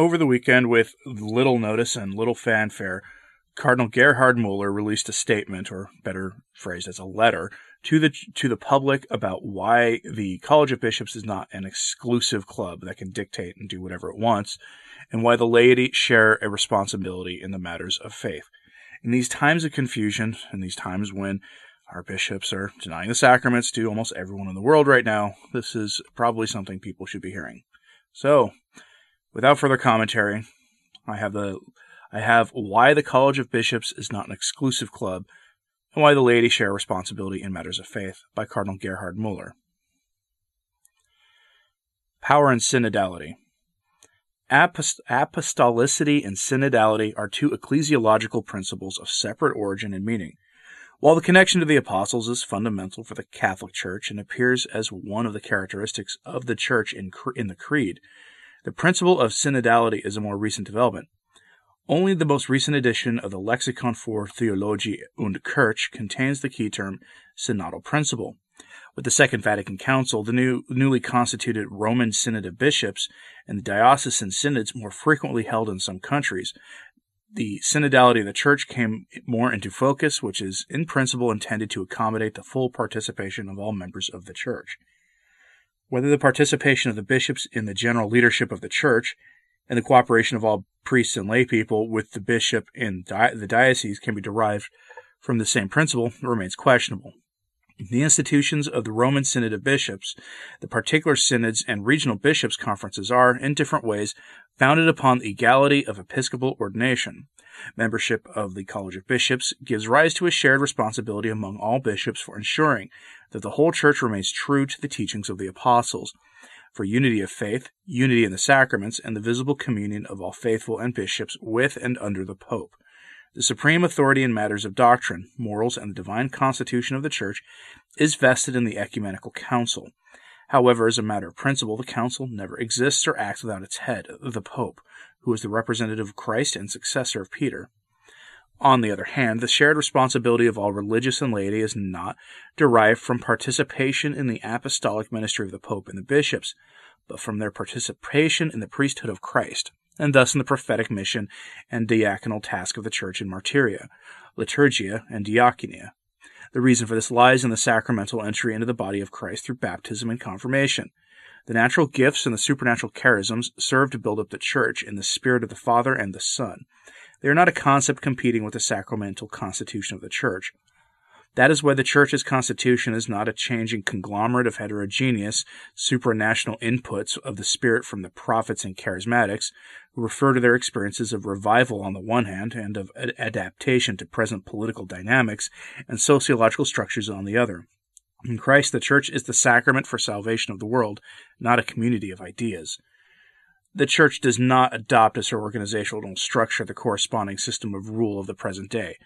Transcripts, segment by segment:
Over the weekend, with little notice and little fanfare, Cardinal Gerhard Muller released a statement, or better phrased as a letter, to the to the public about why the College of Bishops is not an exclusive club that can dictate and do whatever it wants, and why the laity share a responsibility in the matters of faith. In these times of confusion, in these times when our bishops are denying the sacraments to almost everyone in the world right now, this is probably something people should be hearing. So, without further commentary, I have the I have why the College of Bishops is not an exclusive club and why the laity share responsibility in matters of faith by Cardinal Gerhard Muller. Power and synodality. Apost- apostolicity and synodality are two ecclesiological principles of separate origin and meaning. While the connection to the apostles is fundamental for the Catholic Church and appears as one of the characteristics of the Church in, in the Creed, the principle of synodality is a more recent development. Only the most recent edition of the Lexikon für Theologie und Kirche contains the key term synodal principle. With the Second Vatican Council, the new, newly constituted Roman Synod of Bishops, and the diocesan synods more frequently held in some countries, the synodality of the Church came more into focus, which is in principle intended to accommodate the full participation of all members of the Church. Whether the participation of the bishops in the general leadership of the Church and the cooperation of all priests and lay people with the bishop in di- the diocese can be derived from the same principle remains questionable. The institutions of the Roman Synod of Bishops, the particular synods and regional bishops' conferences are, in different ways, founded upon the equality of episcopal ordination. Membership of the College of Bishops gives rise to a shared responsibility among all bishops for ensuring that the whole church remains true to the teachings of the apostles, for unity of faith, unity in the sacraments, and the visible communion of all faithful and bishops with and under the Pope. The supreme authority in matters of doctrine, morals, and the divine constitution of the Church is vested in the Ecumenical Council. However, as a matter of principle, the Council never exists or acts without its head, the Pope, who is the representative of Christ and successor of Peter. On the other hand, the shared responsibility of all religious and laity is not derived from participation in the apostolic ministry of the Pope and the bishops, but from their participation in the priesthood of Christ, and thus in the prophetic mission and diaconal task of the Church in martyria, liturgia, and diaconia. The reason for this lies in the sacramental entry into the body of Christ through baptism and confirmation. The natural gifts and the supernatural charisms serve to build up the Church in the spirit of the Father and the Son they are not a concept competing with the sacramental constitution of the Church. That is why the Church's constitution is not a changing conglomerate of heterogeneous, supranational inputs of the Spirit from the prophets and charismatics, who refer to their experiences of revival on the one hand and of ad- adaptation to present political dynamics and sociological structures on the other. In Christ, the Church is the sacrament for salvation of the world, not a community of ideas the church does not adopt as her organizational structure the corresponding system of rule of the present day.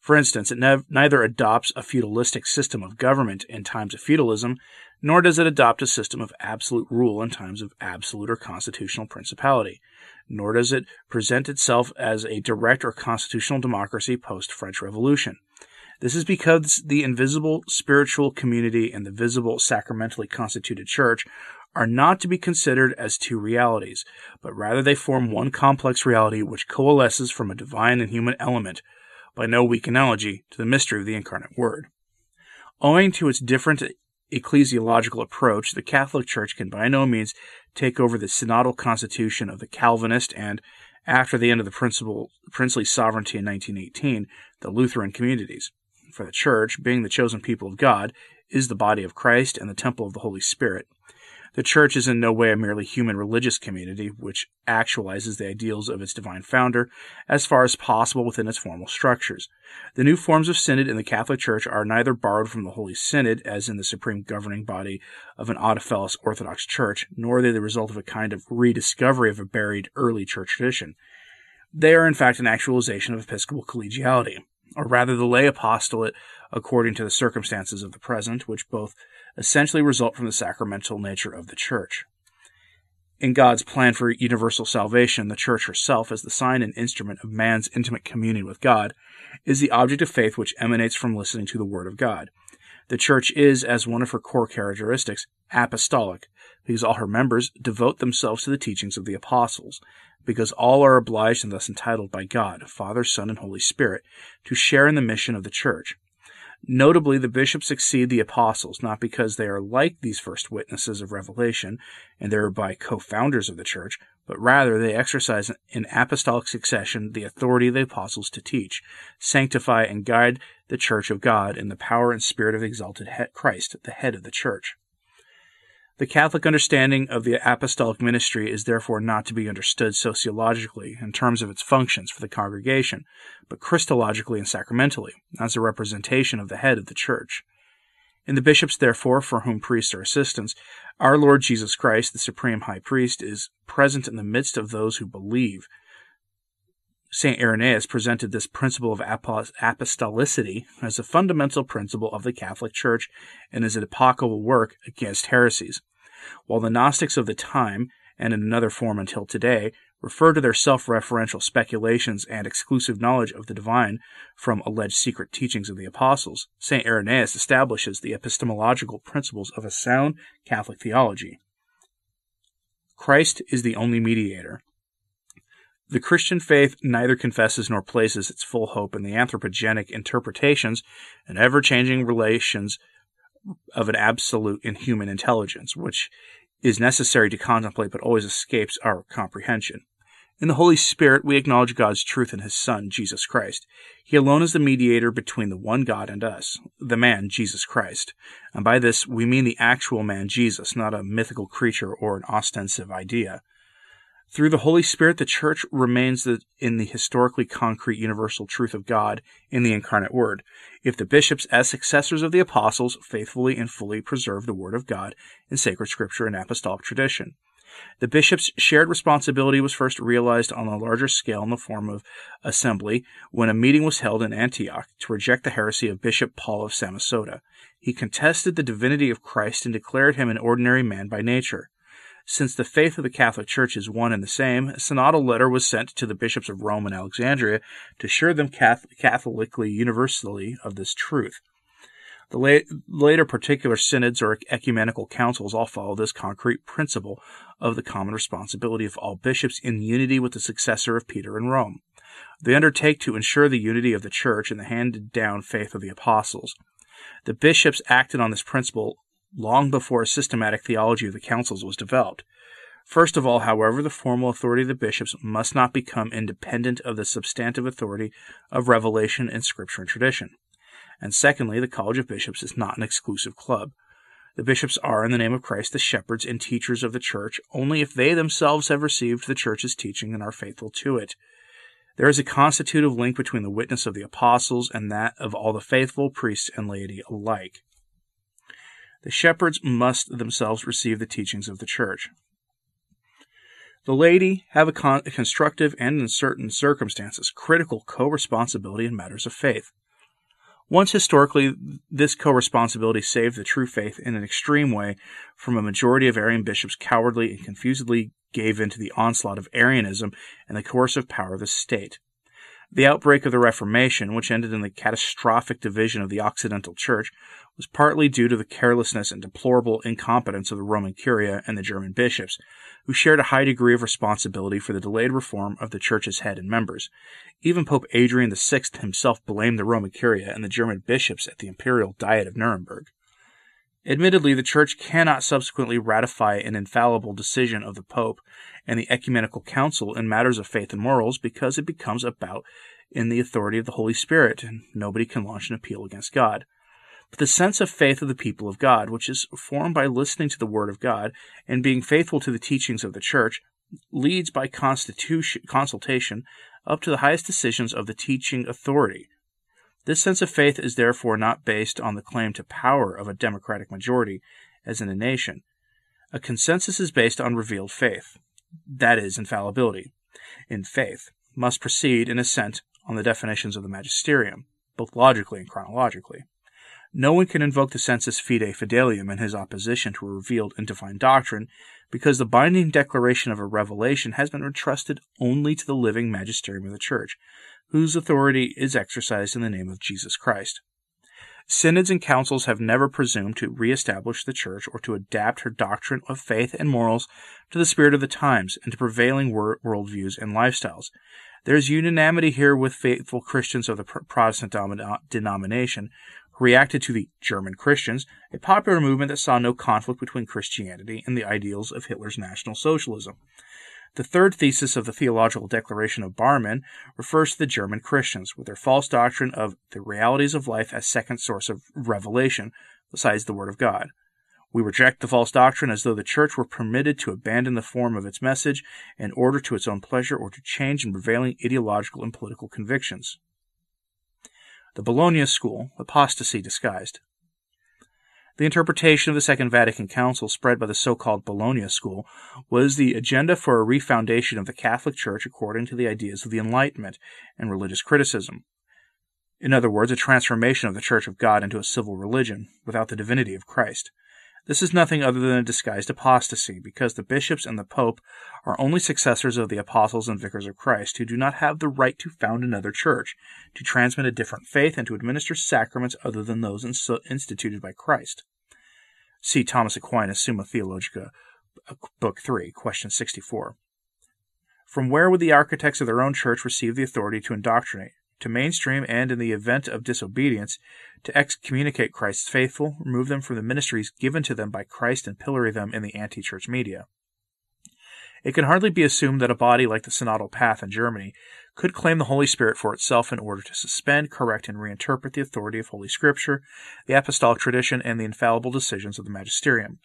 For instance, it nev- neither adopts a feudalistic system of government in times of feudalism, nor does it adopt a system of absolute rule in times of absolute or constitutional principality, nor does it present itself as a direct or constitutional democracy post French Revolution. This is because the invisible spiritual community and the visible sacramentally constituted church are not to be considered as two realities, but rather they form one complex reality which coalesces from a divine and human element, by no weak analogy, to the mystery of the incarnate Word. Owing to its different ecclesiological approach, the Catholic Church can by no means take over the synodal constitution of the Calvinist and, after the end of the princely sovereignty in 1918, the Lutheran communities. For the Church, being the chosen people of God, is the body of Christ and the temple of the Holy Spirit. The Church is in no way a merely human religious community which actualizes the ideals of its divine founder as far as possible within its formal structures. The new forms of synod in the Catholic Church are neither borrowed from the Holy Synod, as in the supreme governing body of an autocephalous Orthodox Church, nor are they the result of a kind of rediscovery of a buried early Church tradition. They are, in fact, an actualization of episcopal collegiality, or rather the lay apostolate according to the circumstances of the present, which both essentially result from the sacramental nature of the Church. In God's plan for universal salvation, the Church herself, as the sign and instrument of man's intimate communion with God, is the object of faith which emanates from listening to the Word of God. The Church is, as one of her core characteristics, apostolic, because all her members devote themselves to the teachings of the apostles, because all are obliged and thus entitled by God, Father, Son, and Holy Spirit, to share in the mission of the Church. Notably, the bishops succeed the apostles, not because they are like these first witnesses of revelation and thereby co founders of the church, but rather they exercise in apostolic succession the authority of the apostles to teach, sanctify, and guide the church of God in the power and spirit of the exalted Christ, the head of the church. The Catholic understanding of the apostolic ministry is therefore not to be understood sociologically in terms of its functions for the congregation, but Christologically and sacramentally, as a representation of the head of the church. In the bishops, therefore, for whom priests are assistants, our Lord Jesus Christ, the supreme high priest, is present in the midst of those who believe. St. Irenaeus presented this principle of apostolicity as a fundamental principle of the Catholic Church in his epochal work against heresies while the Gnostics of the time, and in another form until today, refer to their self referential speculations and exclusive knowledge of the divine from alleged secret teachings of the apostles, St. Irenaeus establishes the epistemological principles of a sound Catholic theology. Christ is the only mediator. The Christian faith neither confesses nor places its full hope in the anthropogenic interpretations and ever changing relations of an absolute inhuman intelligence, which is necessary to contemplate but always escapes our comprehension. In the Holy Spirit, we acknowledge God's truth in His Son, Jesus Christ. He alone is the mediator between the one God and us, the man, Jesus Christ. And by this, we mean the actual man, Jesus, not a mythical creature or an ostensive idea. Through the Holy Spirit, the Church remains in the historically concrete universal truth of God in the incarnate Word. If the bishops, as successors of the apostles, faithfully and fully preserve the Word of God in sacred scripture and apostolic tradition. The bishops' shared responsibility was first realized on a larger scale in the form of assembly when a meeting was held in Antioch to reject the heresy of Bishop Paul of Samosata. He contested the divinity of Christ and declared him an ordinary man by nature. Since the faith of the Catholic Church is one and the same, a synodal letter was sent to the bishops of Rome and Alexandria to assure them Catholically universally of this truth. The later particular synods or ecumenical councils all follow this concrete principle of the common responsibility of all bishops in unity with the successor of Peter in Rome. They undertake to ensure the unity of the Church and the handed down faith of the apostles. The bishops acted on this principle long before a systematic theology of the councils was developed. First of all, however, the formal authority of the bishops must not become independent of the substantive authority of revelation in Scripture and tradition. And secondly, the College of Bishops is not an exclusive club. The bishops are, in the name of Christ, the shepherds and teachers of the church only if they themselves have received the church's teaching and are faithful to it. There is a constitutive link between the witness of the apostles and that of all the faithful priests and laity alike. The shepherds must themselves receive the teachings of the church. The laity have a, con- a constructive and, in certain circumstances, critical co responsibility in matters of faith. Once historically, this co responsibility saved the true faith in an extreme way from a majority of Arian bishops cowardly and confusedly gave in to the onslaught of Arianism and the coercive power of the state. The outbreak of the Reformation, which ended in the catastrophic division of the Occidental Church, was partly due to the carelessness and deplorable incompetence of the Roman Curia and the German bishops, who shared a high degree of responsibility for the delayed reform of the Church's head and members. Even Pope Adrian VI himself blamed the Roman Curia and the German bishops at the Imperial Diet of Nuremberg. Admittedly, the Church cannot subsequently ratify an infallible decision of the Pope and the Ecumenical Council in matters of faith and morals because it becomes about in the authority of the Holy Spirit, and nobody can launch an appeal against God. But the sense of faith of the people of God, which is formed by listening to the Word of God and being faithful to the teachings of the Church, leads by consultation up to the highest decisions of the teaching authority, this sense of faith is therefore not based on the claim to power of a democratic majority, as in a nation. A consensus is based on revealed faith, that is, infallibility. In faith, must proceed in assent on the definitions of the magisterium, both logically and chronologically. No one can invoke the sensus fidei fidelium in his opposition to a revealed and defined doctrine, because the binding declaration of a revelation has been entrusted only to the living magisterium of the Church, whose authority is exercised in the name of Jesus Christ. Synods and councils have never presumed to reestablish the Church or to adapt her doctrine of faith and morals to the spirit of the times and to prevailing wor- worldviews and lifestyles. There is unanimity here with faithful Christians of the Protestant denomination who reacted to the German Christians, a popular movement that saw no conflict between Christianity and the ideals of Hitler's National Socialism. The third thesis of the Theological Declaration of Barmen refers to the German Christians, with their false doctrine of the realities of life as second source of revelation, besides the Word of God. We reject the false doctrine as though the Church were permitted to abandon the form of its message in order to its own pleasure or to change in prevailing ideological and political convictions. The Bologna School, apostasy disguised. The interpretation of the Second Vatican Council spread by the so-called Bologna school was the agenda for a refoundation of the Catholic Church according to the ideas of the Enlightenment and religious criticism. In other words, a transformation of the Church of God into a civil religion without the divinity of Christ. This is nothing other than a disguised apostasy, because the bishops and the pope are only successors of the apostles and vicars of Christ, who do not have the right to found another church, to transmit a different faith, and to administer sacraments other than those instituted by Christ. See Thomas Aquinas, Summa Theologica, uh, Book 3, question 64. From where would the architects of their own church receive the authority to indoctrinate, to mainstream, and, in the event of disobedience, to excommunicate Christ's faithful, remove them from the ministries given to them by Christ, and pillory them in the anti church media? It can hardly be assumed that a body like the Synodal Path in Germany could claim the Holy Spirit for itself in order to suspend, correct, and reinterpret the authority of Holy Scripture, the apostolic tradition, and the infallible decisions of the magisterium.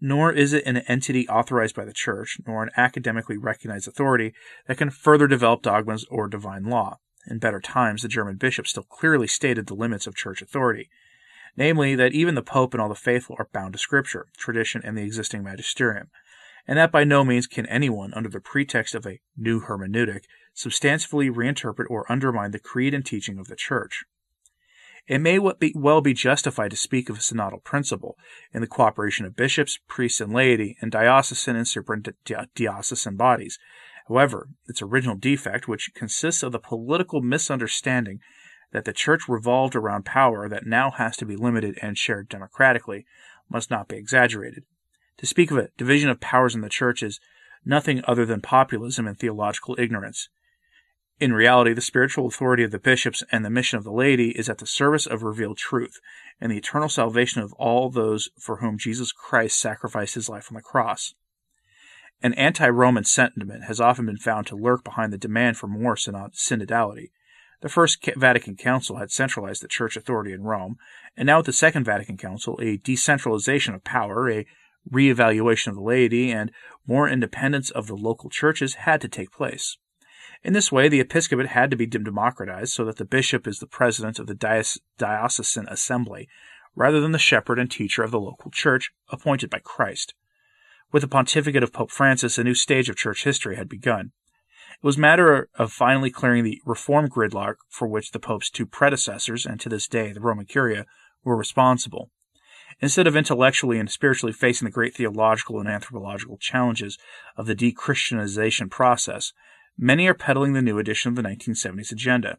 Nor is it an entity authorized by the Church, nor an academically recognized authority that can further develop dogmas or divine law. In better times, the German bishops still clearly stated the limits of Church authority, namely that even the Pope and all the faithful are bound to Scripture, tradition, and the existing magisterium and that by no means can anyone, under the pretext of a new hermeneutic, substantially reinterpret or undermine the creed and teaching of the Church. It may well be justified to speak of a synodal principle in the cooperation of bishops, priests, and laity, and diocesan and supradiocesan bodies. However, its original defect, which consists of the political misunderstanding that the Church revolved around power that now has to be limited and shared democratically, must not be exaggerated. To speak of a division of powers in the church is nothing other than populism and theological ignorance. In reality, the spiritual authority of the bishops and the mission of the laity is at the service of revealed truth and the eternal salvation of all those for whom Jesus Christ sacrificed his life on the cross. An anti Roman sentiment has often been found to lurk behind the demand for more synodality. The First Vatican Council had centralized the church authority in Rome, and now with the Second Vatican Council, a decentralization of power, a reevaluation of the laity, and more independence of the local churches had to take place. In this way, the episcopate had to be democratized so that the bishop is the president of the diocesan assembly, rather than the shepherd and teacher of the local church appointed by Christ. With the pontificate of Pope Francis, a new stage of church history had begun. It was a matter of finally clearing the reform gridlock for which the Pope's two predecessors, and to this day the Roman Curia, were responsible. Instead of intellectually and spiritually facing the great theological and anthropological challenges of the de-Christianization process, many are peddling the new edition of the 1970s agenda.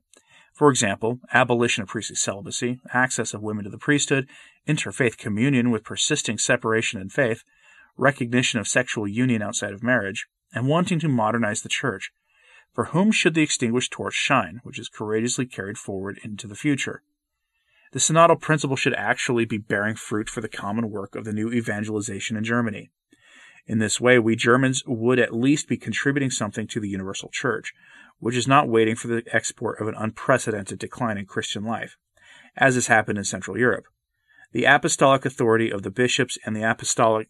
For example, abolition of priestly celibacy, access of women to the priesthood, interfaith communion with persisting separation in faith, recognition of sexual union outside of marriage, and wanting to modernize the church. For whom should the extinguished torch shine, which is courageously carried forward into the future? the synodal principle should actually be bearing fruit for the common work of the new evangelization in Germany. In this way, we Germans would at least be contributing something to the universal church, which is not waiting for the export of an unprecedented decline in Christian life, as has happened in Central Europe. The apostolic authority of the bishops and the apostolic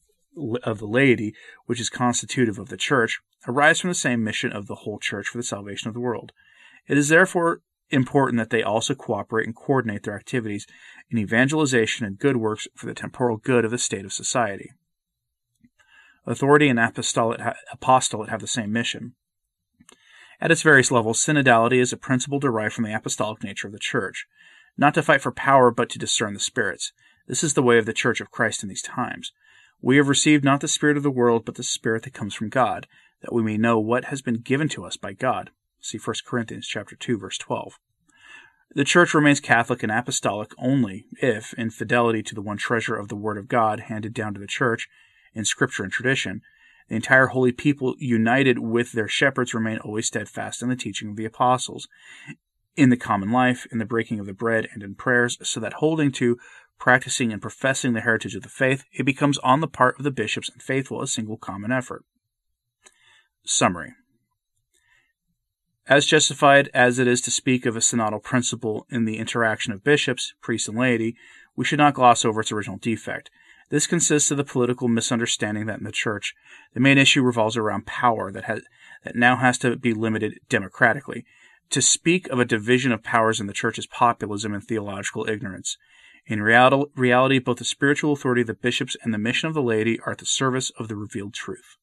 of the laity, which is constitutive of the church, arise from the same mission of the whole church for the salvation of the world. It is therefore important that they also cooperate and coordinate their activities in evangelization and good works for the temporal good of the state of society. Authority and apostolate, apostolate have the same mission. At its various levels, synodality is a principle derived from the apostolic nature of the Church, not to fight for power, but to discern the spirits. This is the way of the Church of Christ in these times. We have received not the Spirit of the world, but the Spirit that comes from God, that we may know what has been given to us by God. See 1 Corinthians chapter 2 verse 12. The Church remains Catholic and Apostolic only if, in fidelity to the one treasure of the Word of God handed down to the Church in Scripture and tradition, the entire holy people, united with their shepherds, remain always steadfast in the teaching of the apostles, in the common life, in the breaking of the bread, and in prayers, so that holding to, practicing, and professing the heritage of the faith, it becomes on the part of the bishops and faithful a single common effort. Summary As justified as it is to speak of a synodal principle in the interaction of bishops, priests, and laity, we should not gloss over its original defect. This consists of the political misunderstanding that in the Church, the main issue revolves around power that has that now has to be limited democratically. To speak of a division of powers in the Church is populism and theological ignorance. In reality, both the spiritual authority of the bishops and the mission of the laity are at the service of the revealed truth.